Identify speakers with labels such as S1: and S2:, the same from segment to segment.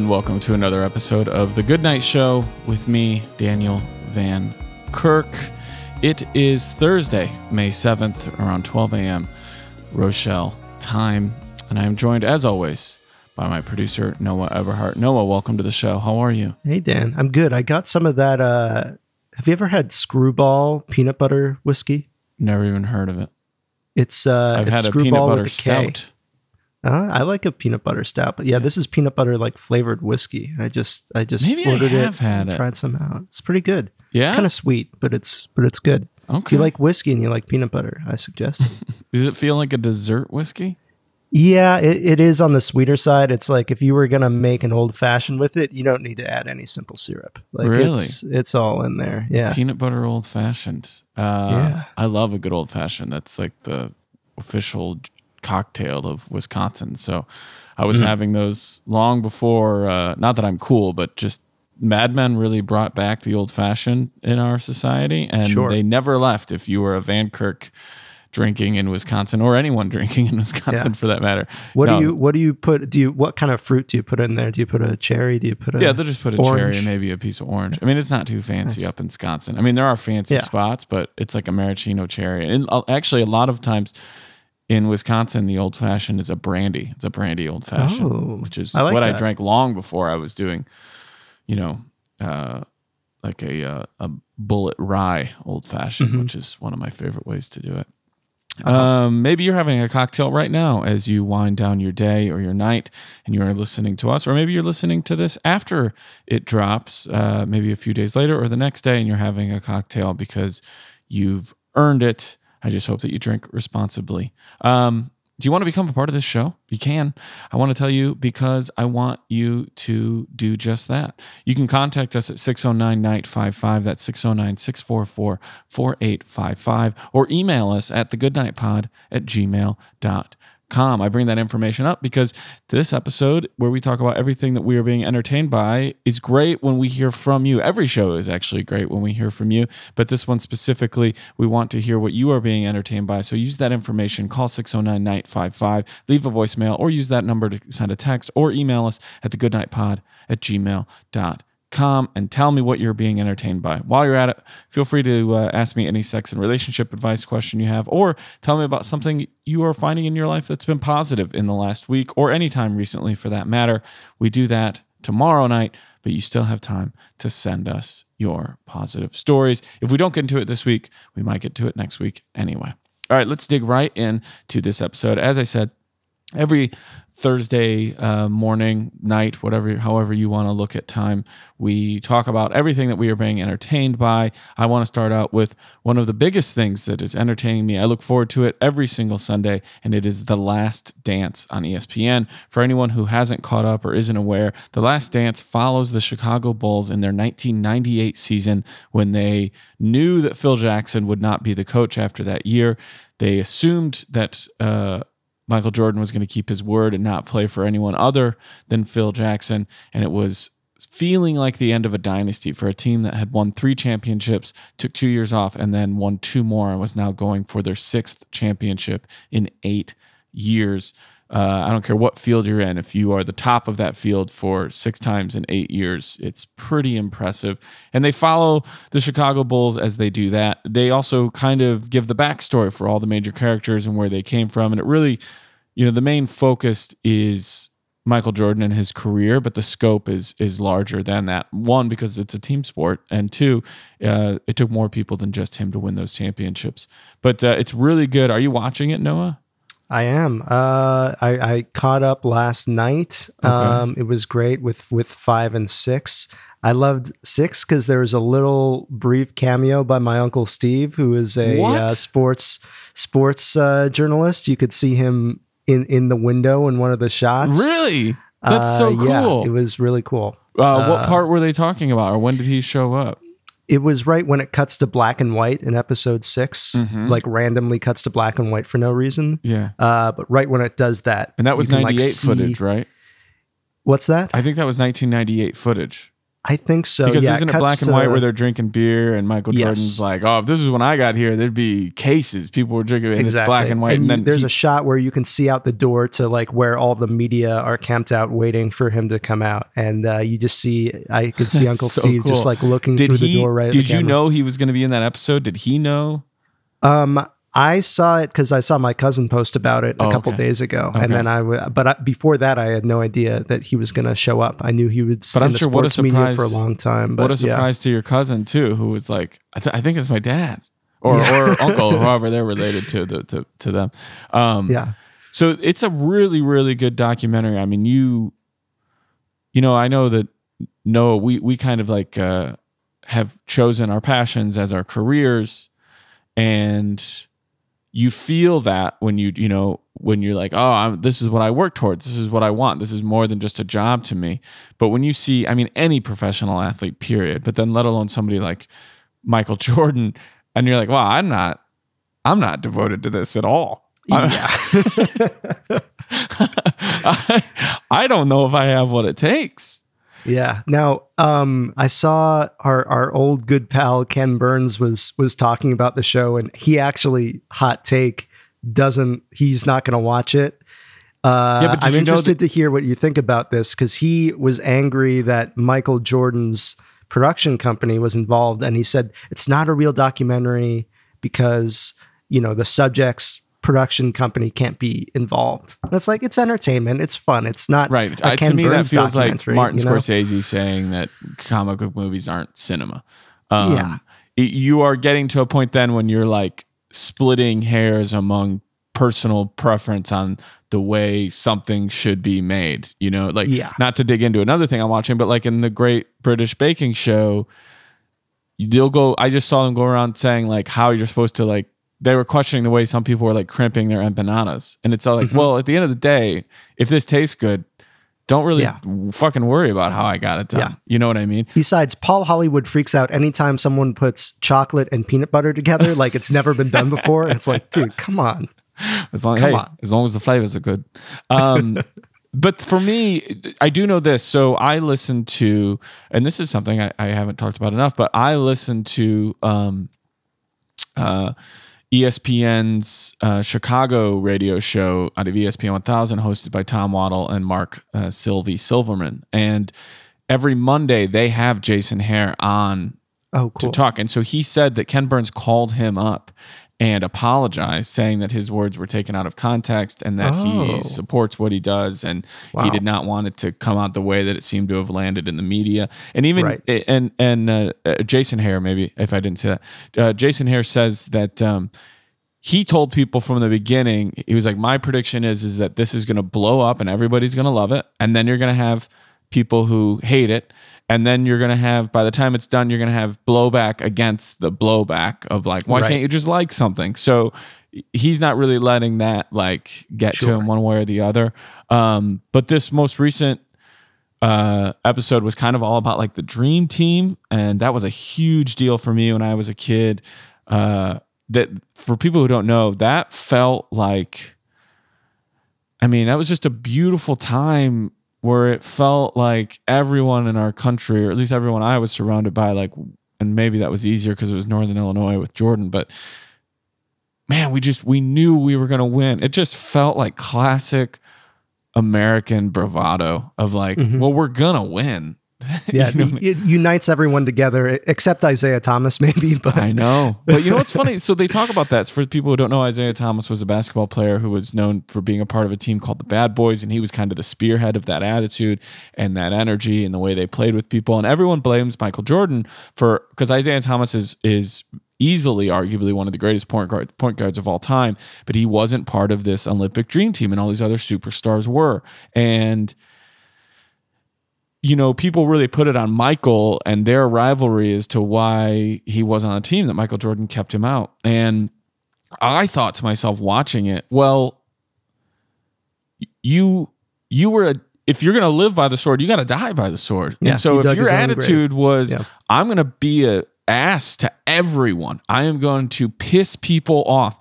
S1: and welcome to another episode of The Good Night Show with me, Daniel Van Kirk. It is Thursday, May 7th, around 12 a.m. Rochelle time, and I am joined, as always, by my producer, Noah Eberhart. Noah, welcome to the show. How are you?
S2: Hey, Dan. I'm good. I got some of that. Uh, have you ever had Screwball peanut butter whiskey?
S1: Never even heard of it.
S2: It's uh,
S1: I've
S2: it's
S1: had a
S2: Screwball
S1: peanut butter
S2: a K. Uh, I like a peanut butter stout, but yeah, this is peanut butter like flavored whiskey. I just I just
S1: Maybe I
S2: ordered
S1: have
S2: it,
S1: had
S2: and
S1: it.
S2: tried some out. It's pretty good.
S1: Yeah?
S2: it's kind of sweet, but it's but it's good.
S1: Okay, If
S2: you like whiskey and you like peanut butter, I suggest. it.
S1: Does it feel like a dessert whiskey?
S2: yeah, it, it is on the sweeter side. It's like if you were gonna make an old fashioned with it, you don't need to add any simple syrup. Like
S1: Really?
S2: it's it's all in there. Yeah.
S1: Peanut butter old fashioned. Uh,
S2: Yeah.
S1: I love a good old fashioned. That's like the official cocktail of Wisconsin. So I
S2: Mm.
S1: was having those long before, uh, not that I'm cool, but just Mad Men really brought back the old fashioned in our society. And
S2: Sure.
S1: they never left if you were a Van Kirk drinking in Wisconsin or anyone drinking in Wisconsin
S2: Yeah.
S1: for that matter.
S2: What
S1: No,
S2: do you what do you put do you what kind of fruit do you put in there? Do you put a cherry? Do you put a
S1: Yeah, they'll just put a cherry
S2: orange?
S1: and maybe a piece of orange. I mean, it's not too fancy up in Wisconsin. I mean, there are fancy
S2: Yeah.
S1: spots, but it's like a maraschino cherry. And uh, actually, a lot of times in Wisconsin, the old fashioned is a brandy. It's a brandy old fashioned,
S2: Oh,
S1: which is
S2: I like
S1: what I drank long before I was doing, you know, uh, like a uh, a Bulleit rye old fashioned,
S2: Mm-hmm.
S1: which is one of my favorite ways to do it.
S2: Uh-huh.
S1: Um, maybe you're having a cocktail right now as you wind down your day or your night and you're listening to us, or maybe you're listening to this after it drops, uh, maybe a few days later or the next day, and you're having a cocktail because you've earned it. I just hope that you drink responsibly. Um, do you want to become a part of this show? You can. I want to tell you because I want you to do just that. You can contact us at 609 955. That's 609 644 4855. Or email us at thegoodnightpod at gmail.com. I bring that information up because this episode, where we talk about everything that we are being entertained by, is great when we hear from you. Every show is actually great when we hear from you, but this one specifically, we want to hear what you are being entertained by. So use that information. Call 609 955, leave a voicemail, or use that number to send a text, or email us at thegoodnightpod at gmail.com com and tell me what you're being entertained by. While you're at it, feel free to uh, ask me any sex and relationship advice question you have, or tell me about something you are finding in your life that's been positive in the last week or anytime recently for that matter. We do that tomorrow night, but you still have time to send us your positive stories. If we don't get into it this week, we might get to it next week anyway. All right, let's dig right in to this episode. As I said, every Thursday uh, morning, night, whatever, however you want to look at time, we talk about everything that we are being entertained by. I want to start out with one of the biggest things that is entertaining me. I look forward to it every single Sunday, and it is The Last Dance on ESPN. For anyone who hasn't caught up or isn't aware, The Last Dance follows the Chicago Bulls in their 1998 season when they knew that Phil Jackson would not be the coach after that year. They assumed that. Uh, Michael Jordan was going to keep his word and not play for anyone other than Phil Jackson. And it was feeling like the end of a dynasty for a team that had won three championships, took two years off, and then won two more and was now going for their sixth championship in eight years. Uh, I don't care what field you're in. If you are the top of that field for six times in eight years, it's pretty impressive. And they follow the Chicago Bulls as they do that. They also kind of give the backstory for all the major characters and where they came from. And it really, you know, the main focus is Michael Jordan and his career, but the scope is is larger than that. One, because it's a team sport, and two, uh, it took more people than just him to win those championships. But uh, it's really good. Are you watching it, Noah?
S2: I am. Uh, I, I caught up last night. Um, it was great with with five and six. I loved six because there was a little brief cameo by my uncle Steve, who is a uh, sports sports uh, journalist. You could see him in in the window in one of the shots.
S1: Really? That's so
S2: Uh,
S1: cool.
S2: Yeah, it was really cool.
S1: uh, what part were they talking about, or when did he show up?
S2: It was right when it cuts to black and white in episode 6
S1: Mm-hmm.
S2: like randomly cuts to black and white for no reason.
S1: Yeah,
S2: Uh, but right when it does that,
S1: and that was
S2: you can, like,
S1: '98
S2: see-
S1: footage, right?
S2: What's that?
S1: I think that was 1998 footage.
S2: I think so.
S1: Because
S2: yeah,
S1: isn't it black and
S2: to-
S1: white where they're drinking beer and Michael
S2: Yes.
S1: Jordan's like, oh, if this is when I got here, there'd be cases. People were drinking and
S2: exactly
S1: it's black and white. And,
S2: you-
S1: then
S2: there's
S1: he-
S2: a shot where you can see out the door to like where all the media are camped out waiting for him to come out, and uh, you just see I could see Uncle
S1: so
S2: Steve just like looking
S1: did
S2: through
S1: he,
S2: the door right.
S1: did you know he was going to be in that episode? Did he know?
S2: Um, I saw it because I saw my cousin post about it a
S1: Oh,
S2: couple
S1: okay.
S2: days ago,
S1: Okay.
S2: and then I w- but I, before that I had no idea that he was going to show up. I knew he would
S1: But I'm
S2: the
S1: sure what a
S2: surprise for a long time. But
S1: what a
S2: yeah.
S1: surprise to your cousin too, who was like, I, th- I think it's my dad or,
S2: Yeah.
S1: or uncle, whoever they're related to, the, to to them. Um,
S2: Yeah,
S1: So it's a really, really good documentary. I mean, you, you know, I know that Noah, we we kind of like uh, have chosen our passions as our careers, and you feel that when you you know when you're like, oh, I'm, this is what I work towards. This is what I want. This is more than just a job to me. But when you see, I mean, any professional athlete, period. But then let alone somebody like Michael Jordan, and you're like, wow, I'm not, I'm not devoted to this at all. I- I, I don't know if I have what it takes.
S2: Yeah. Now, um, I saw our our old good pal Ken Burns was was talking about the show, and he actually hot take doesn't. He's not going to watch it. Uh,
S1: Yeah, but
S2: I'm interested to hear what you think about this because he was angry that Michael Jordan's production company was involved, and he said it's not a real documentary because you know the subject's production company can't be involved. And it's like it's entertainment, it's fun, it's not
S1: Right. I, to me,
S2: Burns
S1: that feels like Martin
S2: you know?
S1: Scorsese saying that comic book movies aren't cinema. Um,
S2: Yeah.
S1: you are getting to a point then when you're like splitting hairs among personal preference on the way something should be made. You know, like
S2: Yeah.
S1: not to dig into another thing I'm watching, but like in the Great British Baking Show, they'll go. I just saw them go around saying like how you're supposed to like. They were questioning the way some people were like crimping their empanadas, and it's all like,
S2: Mhm.
S1: well, at the end of the day, if this tastes good, don't really
S2: Yeah.
S1: fucking worry about how I got it done.
S2: Yeah.
S1: You know what I mean?
S2: Besides, Paul Hollywood freaks out anytime someone puts chocolate and peanut butter together, like it's never been done before. And it's like, dude, come on.
S1: As long,
S2: Come
S1: hey,
S2: on.
S1: as long as the flavors are good. Um, but for me, I do know this. So I listen to, and this is something I, I haven't talked about enough, but I listen to um, uh, ESPN's uh, Chicago radio show out of ESPN 1000, hosted by Tom Waddle and Mark uh, Silvy Silverman. And every Monday they have Jason Hehir on
S2: Oh, cool.
S1: to talk. And so he said that Ken Burns called him up and apologized, saying that his words were taken out of context and that
S2: Oh.
S1: he supports what he does and he did not want it to come out the way that it seemed to have landed in the media. And even
S2: Right.
S1: and and uh, uh, Jason Hehir, maybe if I didn't say that, uh, Jason Hehir says that. Um, he told people from the beginning he was like my prediction is is that this is going to blow up and everybody's going to love it and then you're going to have people who hate it and then you're going to have by the time it's done you're going to have blowback against the blowback of like why
S2: Right.
S1: can't you just like something so he's not really letting that like get to him one way or the other um but this most recent uh, episode was kind of all about like the dream team, and that was a huge deal for me when I was a kid. Uh, that for people who don't know, that felt like, I mean, that was just a beautiful time where it felt like everyone in our country, or at least everyone I was surrounded by, like, and maybe that was easier because it was Northern Illinois with Jordan, but man, we just we knew we were gonna win. It just felt like classic American bravado of like,
S2: Mhm.
S1: well, we're gonna win.
S2: Yeah,
S1: You know what I mean?
S2: it unites everyone together except Isiah Thomas, maybe. But
S1: I know. But you know what's funny? So they talk about that. For people who don't know, Isiah Thomas was a basketball player who was known for being a part of a team called the Bad Boys, and he was kind of the spearhead of that attitude and that energy and the way they played with people. And everyone blames Michael Jordan for because Isiah Thomas is is easily arguably one of the greatest point guard point guards of all time, but he wasn't part of this Olympic dream team and all these other superstars were. And you know, people really put it on Michael and their rivalry as to why he was on a team that Michael Jordan kept him out. And I thought to myself watching it, well, you you were a if you're going to live by the sword, you got to die by the sword.
S2: Yeah,
S1: and so if your attitude was
S2: Yeah.
S1: I'm going to be a ass to everyone. I am going to piss people off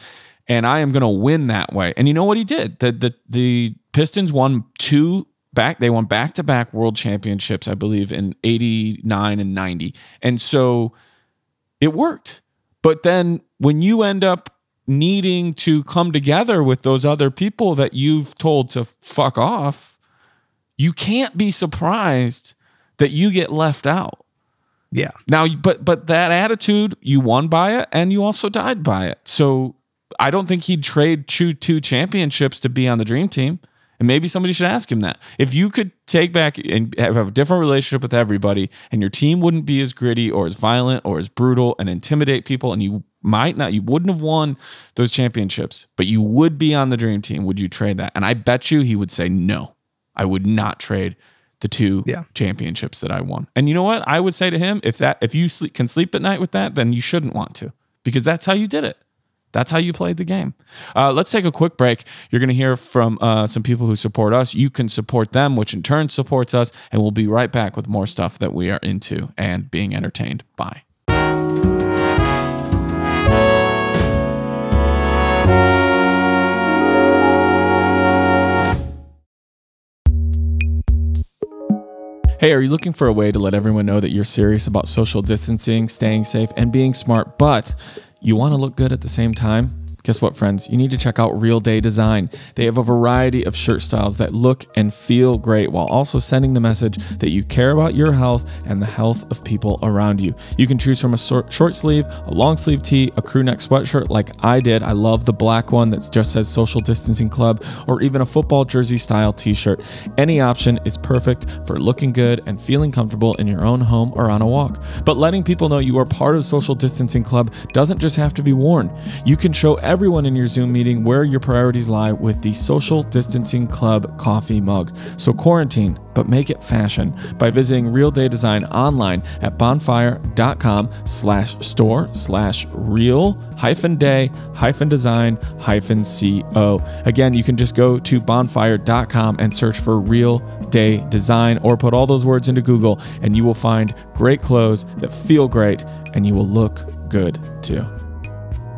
S1: and I am going to win that way. And you know what he did? The the the Pistons won two back they won back to back world championships, I believe, in 89 and 90. And so it worked. But then when you end up needing to come together with those other people that you've told to fuck off, you can't be surprised that you get left out.
S2: Yeah.
S1: Now, but but that attitude, you won by it, and you also died by it. So I don't think he'd trade two two championships to be on the dream team. And maybe somebody should ask him that. If you could take back and have a different relationship with everybody, and your team wouldn't be as gritty or as violent or as brutal and intimidate people, and you might not, you wouldn't have won those championships, but you would be on the dream team, would you trade that? And I bet you he would say, no, I would not trade the two
S2: Yeah.
S1: championships that I won. And you know what? I would say to him, if that if you sleep, can sleep at night with that, then you shouldn't want to because that's how you did it. That's how you played the game. Uh, let's take a quick break. You're going to hear from uh, some people who support us. You can support them, which in turn supports us. And we'll be right back with more stuff that we are into and being entertained by. Hey, are you looking for a way to let everyone know that you're serious about social distancing, staying safe, and being smart, but you want to look good at the same time? Guess what, friends? You need to check out Real Day Design. They have a variety of shirt styles that look and feel great while also sending the message that you care about your health and the health of people around you. You can choose from a short, sleeve, a long sleeve tee, a crew neck sweatshirt like I did. I love the black one that just says Social Distancing Club, or even a football jersey style t shirt. Any option is perfect for looking good and feeling comfortable in your own home or on a walk. But letting people know you are part of Social Distancing Club doesn't just have to be worn. You can show everyone in your Zoom meeting where your priorities lie with the Social Distancing Club coffee mug. So quarantine, but make it fashion by visiting Real Day Design online at bonfire.com slash store slash real hyphen day hyphen design hyphen co. Again, you can just go to bonfire.com and search for Real Day Design or put all those words into Google and you will find great clothes that feel great and you will look good too.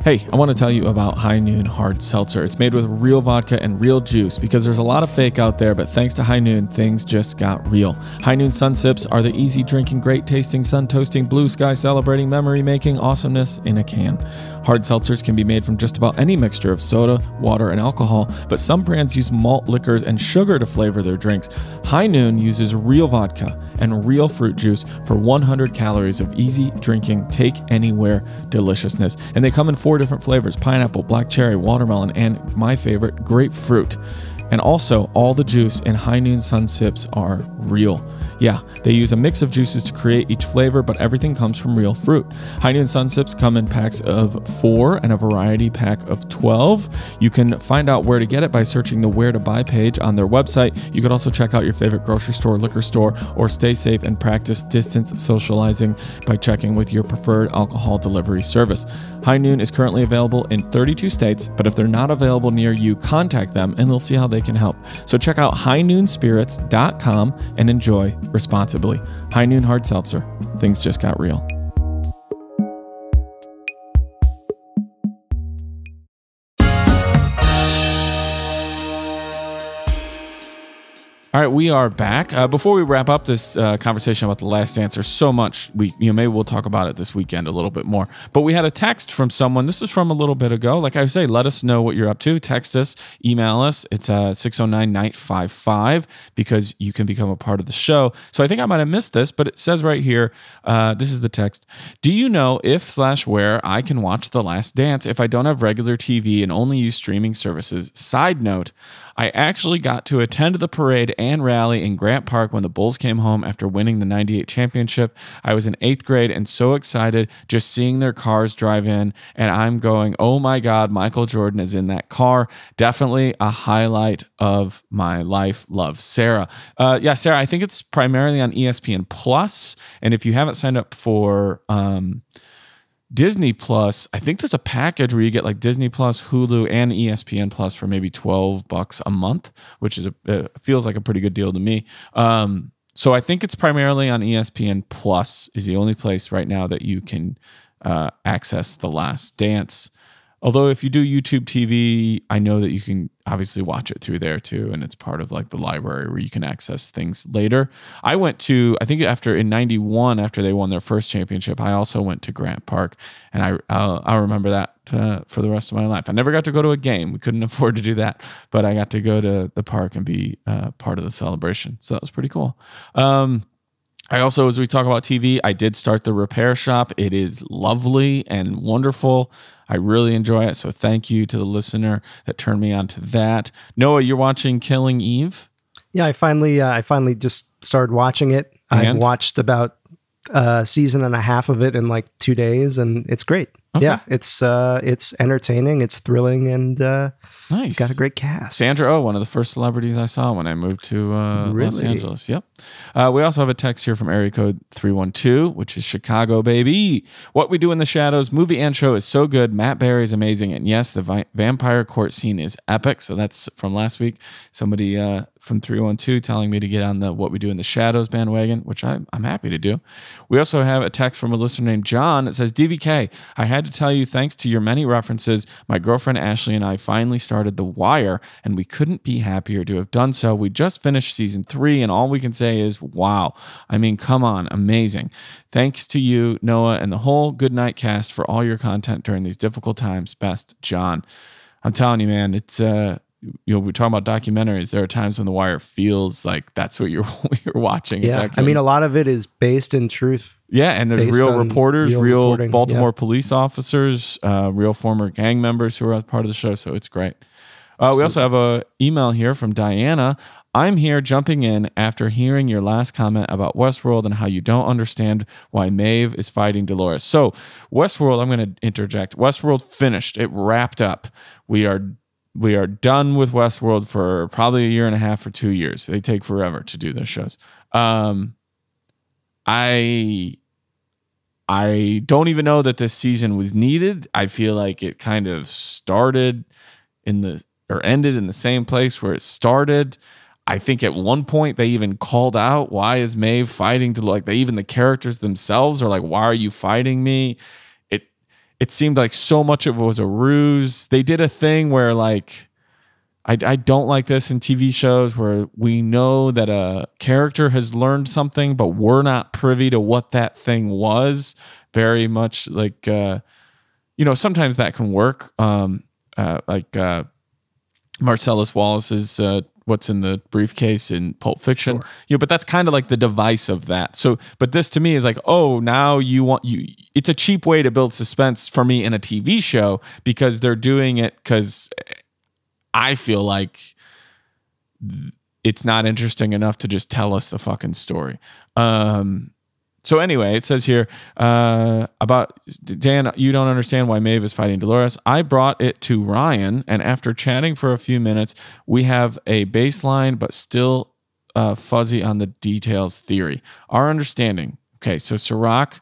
S1: Hey, I want to tell you about High Noon Hard Seltzer. It's made with real vodka and real juice because there's a lot of fake out there, but thanks to High Noon, things just got real. High Noon Sun Sips are the easy drinking, great tasting, sun toasting, blue sky celebrating, memory making awesomeness in a can. Hard seltzers can be made from just about any mixture of soda, water, and alcohol, but some brands use malt liquors and sugar to flavor their drinks. High Noon uses real vodka and real fruit juice for 100 calories of easy drinking, take anywhere deliciousness. And they come in four different flavors pineapple, black cherry, watermelon, and my favorite, grapefruit. And also, all the juice in High Noon Sun Sips are real. Yeah, they use a mix of juices to create each flavor, but everything comes from real fruit. High Noon Sun Sips come in packs of four and a variety pack of 12. You can find out where to get it by searching the Where to Buy page on their website. You can also check out your favorite grocery store, liquor store, or stay safe and practice distance socializing by checking with your preferred alcohol delivery service. High Noon is currently available in 32 states, but if they're not available near you, contact them and they'll see how they can help. So check out highnoonspirits.com and enjoy responsibly. High Noon Hard Seltzer. Things just got real. All right, we are back. Uh, before we wrap up this uh, conversation about the last dance, there's so much we you know maybe we'll talk about it this weekend a little bit more. But we had a text from someone. This is from a little bit ago. Like I say, let us know what you're up to. Text us, email us. It's uh, 609 955 because you can become a part of the show. So I think I might have missed this, but it says right here. Uh, this is the text. Do you know if slash where I can watch the last dance if I don't have regular TV and only use streaming services? Side note. I actually got to attend the parade and rally in Grant Park when the Bulls came home after winning the 98 championship. I was in eighth grade and so excited just seeing their cars drive in. And I'm going, oh my God, Michael Jordan is in that car. Definitely a highlight of my life. Love, Sarah. Uh, yeah, Sarah, I think it's primarily on ESPN Plus. And if you haven't signed up for, um, Disney Plus, I think there's a package where you get like Disney Plus, Hulu, and ESPN Plus for maybe 12 bucks a month, which is a uh, feels like a pretty good deal to me. Um, so I think it's primarily on ESPN Plus is the only place right now that you can uh, access The Last Dance. Although if you do YouTube TV, I know that you can obviously watch it through there too, and it's part of like the library where you can access things later. I went to I think after in '91 after they won their first championship, I also went to Grant Park, and I I'll, I'll remember that uh, for the rest of my life. I never got to go to a game; we couldn't afford to do that, but I got to go to the park and be uh, part of the celebration, so that was pretty cool. Um, I also, as we talk about TV, I did start the repair shop. It is lovely and wonderful. I really enjoy it. So thank you to the listener that turned me on to that. Noah, you're watching Killing Eve?
S2: Yeah, I finally, uh, I finally just started watching it. I watched about a season and a half of it in like two days, and it's great. Okay. Yeah, it's uh, it's entertaining, it's thrilling, and uh, nice. Got a great cast.
S1: Sandra Oh, one of the first celebrities I saw when I moved to uh, really? Los Angeles. Yep. Uh, we also have a text here from area code three one two, which is Chicago, baby. What we do in the shadows, movie and show is so good. Matt Berry is amazing, and yes, the vi- vampire court scene is epic. So that's from last week. Somebody uh, from 312 telling me to get on the What We Do in the Shadows bandwagon, which I, I'm happy to do. We also have a text from a listener named John that says, DVK, I had to tell you, thanks to your many references, my girlfriend Ashley and I finally started The Wire, and we couldn't be happier to have done so. We just finished season three, and all we can say is, wow. I mean, come on, amazing. Thanks to you, Noah, and the whole Good Night cast for all your content during these difficult times. Best, John. I'm telling you, man, it's uh you know, we're talking about documentaries. There are times when The Wire feels like that's what you're you're watching.
S2: Yeah, I mean, a lot of it is based in truth.
S1: Yeah, and there's real reporters, real, real Baltimore yeah. police officers, uh, real former gang members who are part of the show. So it's great. Uh, we also have a email here from Diana. I'm here jumping in after hearing your last comment about Westworld and how you don't understand why Maeve is fighting Dolores. So, Westworld, I'm going to interject. Westworld finished. It wrapped up. We are we are done with Westworld for probably a year and a half or two years. They take forever to do those shows. Um, I I don't even know that this season was needed. I feel like it kind of started in the or ended in the same place where it started. I think at one point they even called out, "Why is Maeve fighting?" To like they even the characters themselves are like, "Why are you fighting me?" it it seemed like so much of it was a ruse. They did a thing where like I, I don't like this in TV shows where we know that a character has learned something, but we're not privy to what that thing was. Very much like uh, you know, sometimes that can work. Um, uh, like uh, Marcellus Wallace's uh, what's in the briefcase in Pulp Fiction. Sure. You know, but that's kind of like the device of that. So, but this to me is like, oh, now you want you. It's a cheap way to build suspense for me in a TV show because they're doing it because I feel like it's not interesting enough to just tell us the fucking story. Um, so anyway, it says here uh, about Dan. You don't understand why Maeve is fighting Dolores. I brought it to Ryan, and after chatting for a few minutes, we have a baseline, but still uh, fuzzy on the details theory. Our understanding. Okay, so Serac.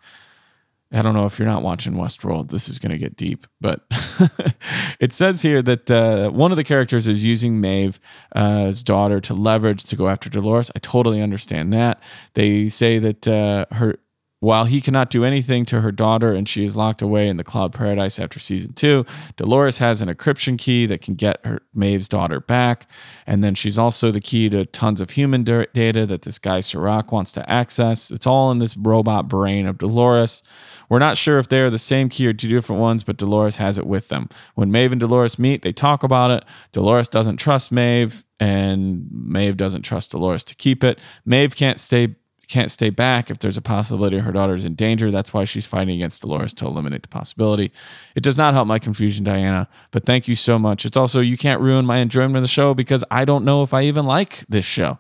S1: I don't know if you're not watching Westworld. This is going to get deep, but it says here that uh, one of the characters is using Maeve's uh, daughter to leverage to go after Dolores. I totally understand that. They say that uh, her while he cannot do anything to her daughter and she is locked away in the cloud paradise after season two, Dolores has an encryption key that can get her Maeve's daughter back. And then she's also the key to tons of human data that this guy Serac wants to access. It's all in this robot brain of Dolores. We're not sure if they're the same key or two different ones, but Dolores has it with them. When Maeve and Dolores meet, they talk about it. Dolores doesn't trust Maeve, and Maeve doesn't trust Dolores to keep it. Maeve can't stay can't stay back if there's a possibility her daughter is in danger. That's why she's fighting against Dolores to eliminate the possibility. It does not help my confusion, Diana, but thank you so much. It's also, you can't ruin my enjoyment of the show because I don't know if I even like this show.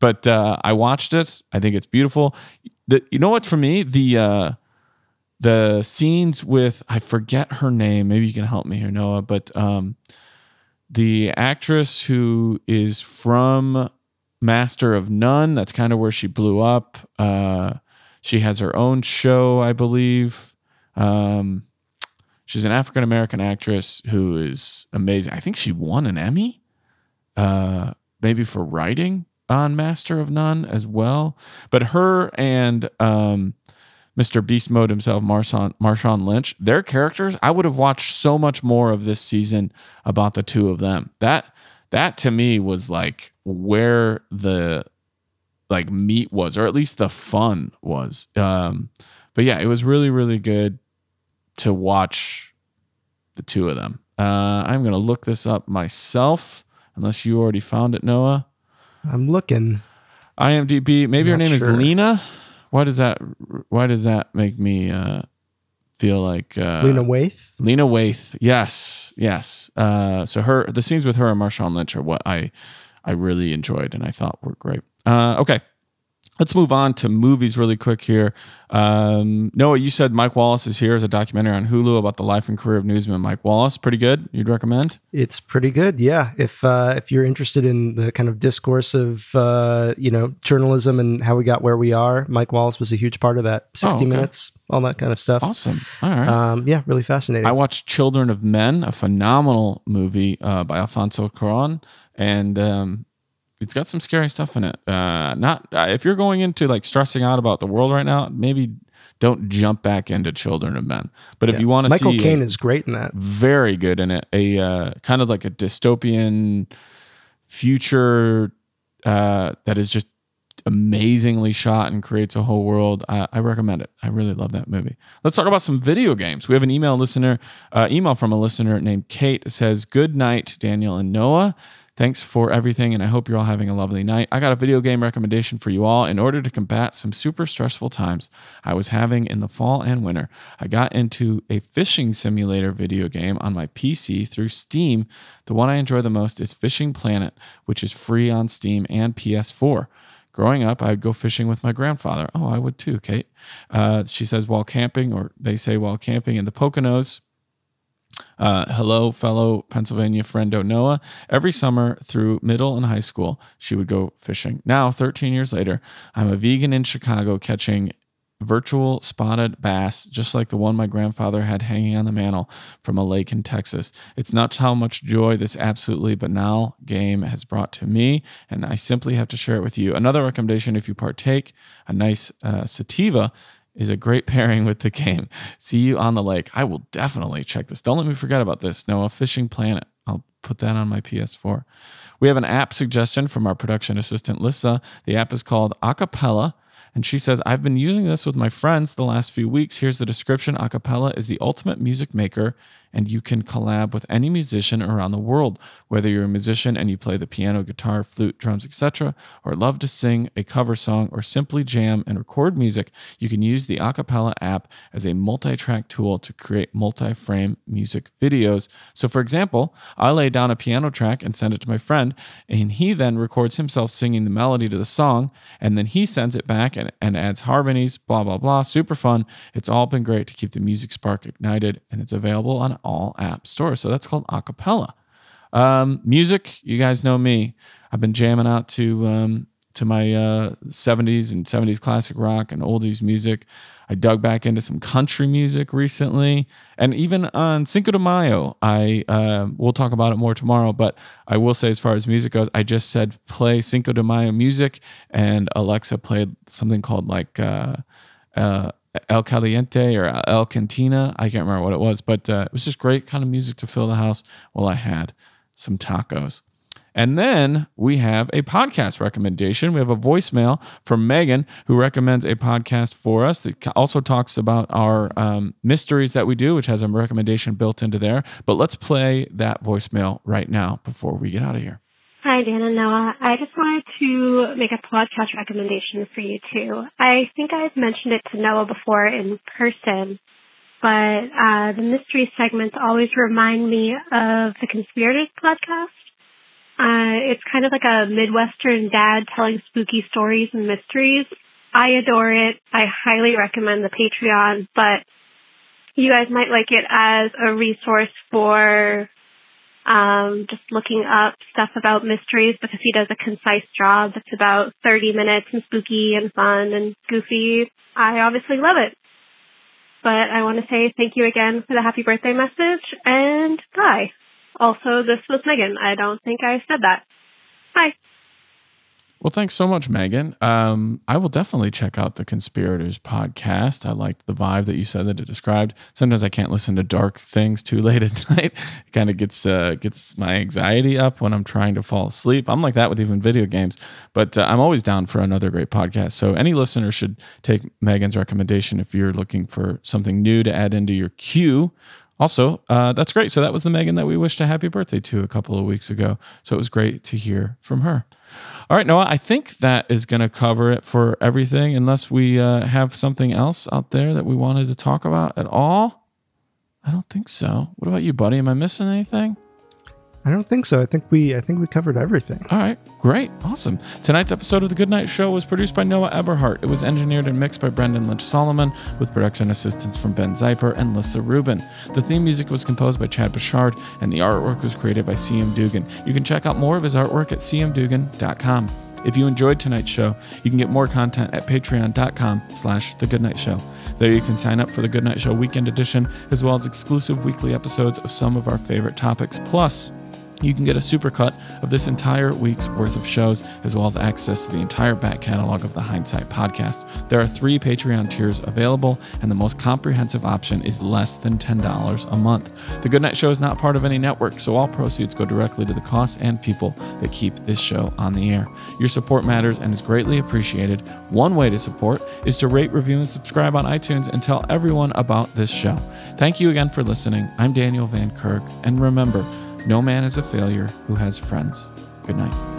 S1: But uh, I watched it. I think it's beautiful. The, you know what, for me, the. Uh, the scenes with I forget her name. Maybe you can help me here, Noah. But um, the actress who is from Master of None. That's kind of where she blew up. Uh, she has her own show, I believe. Um, she's an African American actress who is amazing. I think she won an Emmy, uh, maybe for writing on Master of None as well. But her and um, Mr. Beast Mode himself, Marshawn, Marshawn Lynch, their characters, I would have watched so much more of this season about the two of them. That that to me was like where the like meat was, or at least the fun was. Um, but yeah, it was really, really good to watch the two of them. Uh, I'm gonna look this up myself, unless you already found it, Noah.
S2: I'm looking.
S1: IMDb. Maybe her name
S2: sure.
S1: is Lena. Why does that? Why does that make me uh, feel like uh,
S2: Lena Waithe.
S1: Lena Waithe. Yes, yes. Uh, so her the scenes with her and Marshawn Lynch are what I I really enjoyed and I thought were great. Uh, okay. Let's move on to movies really quick here. Um, Noah, you said Mike Wallace is here as a documentary on Hulu about the life and career of newsman Mike Wallace. Pretty good. You'd recommend?
S2: It's pretty good, yeah. If uh, if you're interested in the kind of discourse of uh, you know journalism and how we got where we are, Mike Wallace was a huge part of that. Sixty
S1: okay.
S2: minutes, all that kind of stuff.
S1: Awesome. All right.
S2: Um, yeah, really fascinating.
S1: I watched Children of Men, a phenomenal movie uh, by Alfonso Cuarón, and um, it's got some scary stuff in it. Uh, not uh, if you're going into like stressing out about the world right now, maybe don't jump back into Children of Men. But if you want to
S2: Michael Caine is great in that.
S1: very good in it, a uh, kind of like a dystopian future uh, that is just amazingly shot and creates a whole world. I, I recommend it. I really love that movie. Let's talk about some video games. We have an email listener, uh, email from a listener named Kate says, "Good night, Daniel and Noah." Thanks for everything, and I hope you're all having a lovely night. I got a video game recommendation for you all. In order to combat some super stressful times I was having in the fall and winter, I got into a fishing simulator video game on my PC through Steam. The one I enjoy the most is Fishing Planet, which is free on Steam and PS4. Growing up, I'd go fishing with my grandfather. Oh, I would too, Kate. Uh, she says, while camping, or they say while camping in the Poconos. Uh, hello, fellow Pennsylvania friendo Noah. Every summer through middle and high school, she would go fishing. Now, 13 years later, I'm a vegan in Chicago catching virtual spotted bass, just like the one my grandfather had hanging on the mantle from a lake in Texas. It's nuts how much joy this absolutely banal game has brought to me, and I simply have to share it with you. Another recommendation if you partake, a nice uh, sativa is a great pairing with the game. See you on the lake. I will definitely check this. Don't let me forget about this. Noah Fishing Planet. I'll put that on my PS4. We have an app suggestion from our production assistant, Lissa. The app is called Acapella. And she says, I've been using this with my friends the last few weeks. Here's the description Acapella is the ultimate music maker, and you can collab with any musician around the world. Whether you're a musician and you play the piano, guitar, flute, drums, etc., or love to sing a cover song or simply jam and record music, you can use the Acapella app as a multi track tool to create multi frame music videos. So, for example, I lay down a piano track and send it to my friend, and he then records himself singing the melody to the song, and then he sends it back and, and adds harmonies, blah, blah, blah. Super fun. It's all been great to keep the music spark ignited, and it's available on all app stores. So, that's called Acapella. Um, music, you guys know me. I've been jamming out to um, to my uh, 70s and 70s classic rock and oldies music. I dug back into some country music recently, and even on Cinco de Mayo, I uh, we'll talk about it more tomorrow. But I will say, as far as music goes, I just said play Cinco de Mayo music, and Alexa played something called like uh, uh, El Caliente or El Cantina. I can't remember what it was, but uh, it was just great kind of music to fill the house while I had some tacos. And then we have a podcast recommendation. We have a voicemail from Megan who recommends a podcast for us that also talks about our um, mysteries that we do, which has a recommendation built into there. But let's play that voicemail right now before we get out of here.
S3: Hi, Dan and Noah. I just wanted to make a podcast recommendation for you too. I think I've mentioned it to Noah before in person, but uh, the mystery segments always remind me of the Conspirators podcast. Uh, it's kind of like a Midwestern dad telling spooky stories and mysteries. I adore it. I highly recommend the Patreon, but you guys might like it as a resource for um, just looking up stuff about mysteries because he does a concise job. It's about 30 minutes and spooky and fun and goofy. I obviously love it. But I want to say thank you again for the happy birthday message and bye. Also, this was Megan. I don't think I said that. Bye.
S1: Well, thanks so much, Megan. Um, I will definitely check out the Conspirators podcast. I liked the vibe that you said that it described. Sometimes I can't listen to dark things too late at night. It kind of gets uh, gets my anxiety up when I'm trying to fall asleep. I'm like that with even video games, but uh, I'm always down for another great podcast. So any listener should take Megan's recommendation if you're looking for something new to add into your queue also, uh, that's great. So that was the Megan that we wished a happy birthday to a couple of weeks ago. So it was great to hear from her. All right, Noah, I think that is going to cover it for everything, unless we uh, have something else out there that we wanted to talk about at all. I don't think so. What about you, buddy? Am I missing anything?
S2: I don't think so. I think we I think we covered everything.
S1: All right, great, awesome. Tonight's episode of the Good Night Show was produced by Noah Eberhart. It was engineered and mixed by Brendan Lynch Solomon, with production assistance from Ben Zeiper and Lissa Rubin. The theme music was composed by Chad Bouchard, and the artwork was created by CM Dugan. You can check out more of his artwork at cmdugan.com. If you enjoyed tonight's show, you can get more content at patreon.com slash the goodnight show. There you can sign up for the Goodnight Show Weekend Edition, as well as exclusive weekly episodes of some of our favorite topics, plus you can get a supercut of this entire week's worth of shows, as well as access to the entire back catalog of the Hindsight podcast. There are three Patreon tiers available, and the most comprehensive option is less than $10 a month. The Goodnight Show is not part of any network, so all proceeds go directly to the costs and people that keep this show on the air. Your support matters and is greatly appreciated. One way to support is to rate, review, and subscribe on iTunes and tell everyone about this show. Thank you again for listening. I'm Daniel Van Kirk, and remember, no man is a failure who has friends. Good night.